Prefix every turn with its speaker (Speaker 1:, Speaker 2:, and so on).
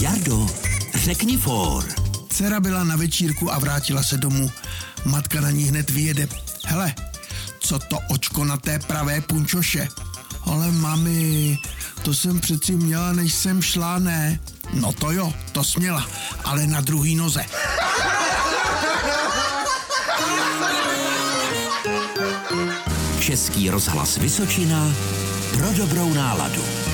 Speaker 1: Jardo, řekni for.
Speaker 2: Dcera byla na večírku a vrátila se domů. Matka na ní hned vyjede. Hele, co to očko na té pravé punčoše? Ale mami, to jsem přeci měla, než jsem šla, ne? No to jo, to směla, ale na druhý noze.
Speaker 1: Český rozhlas Vysočina pro dobrou náladu.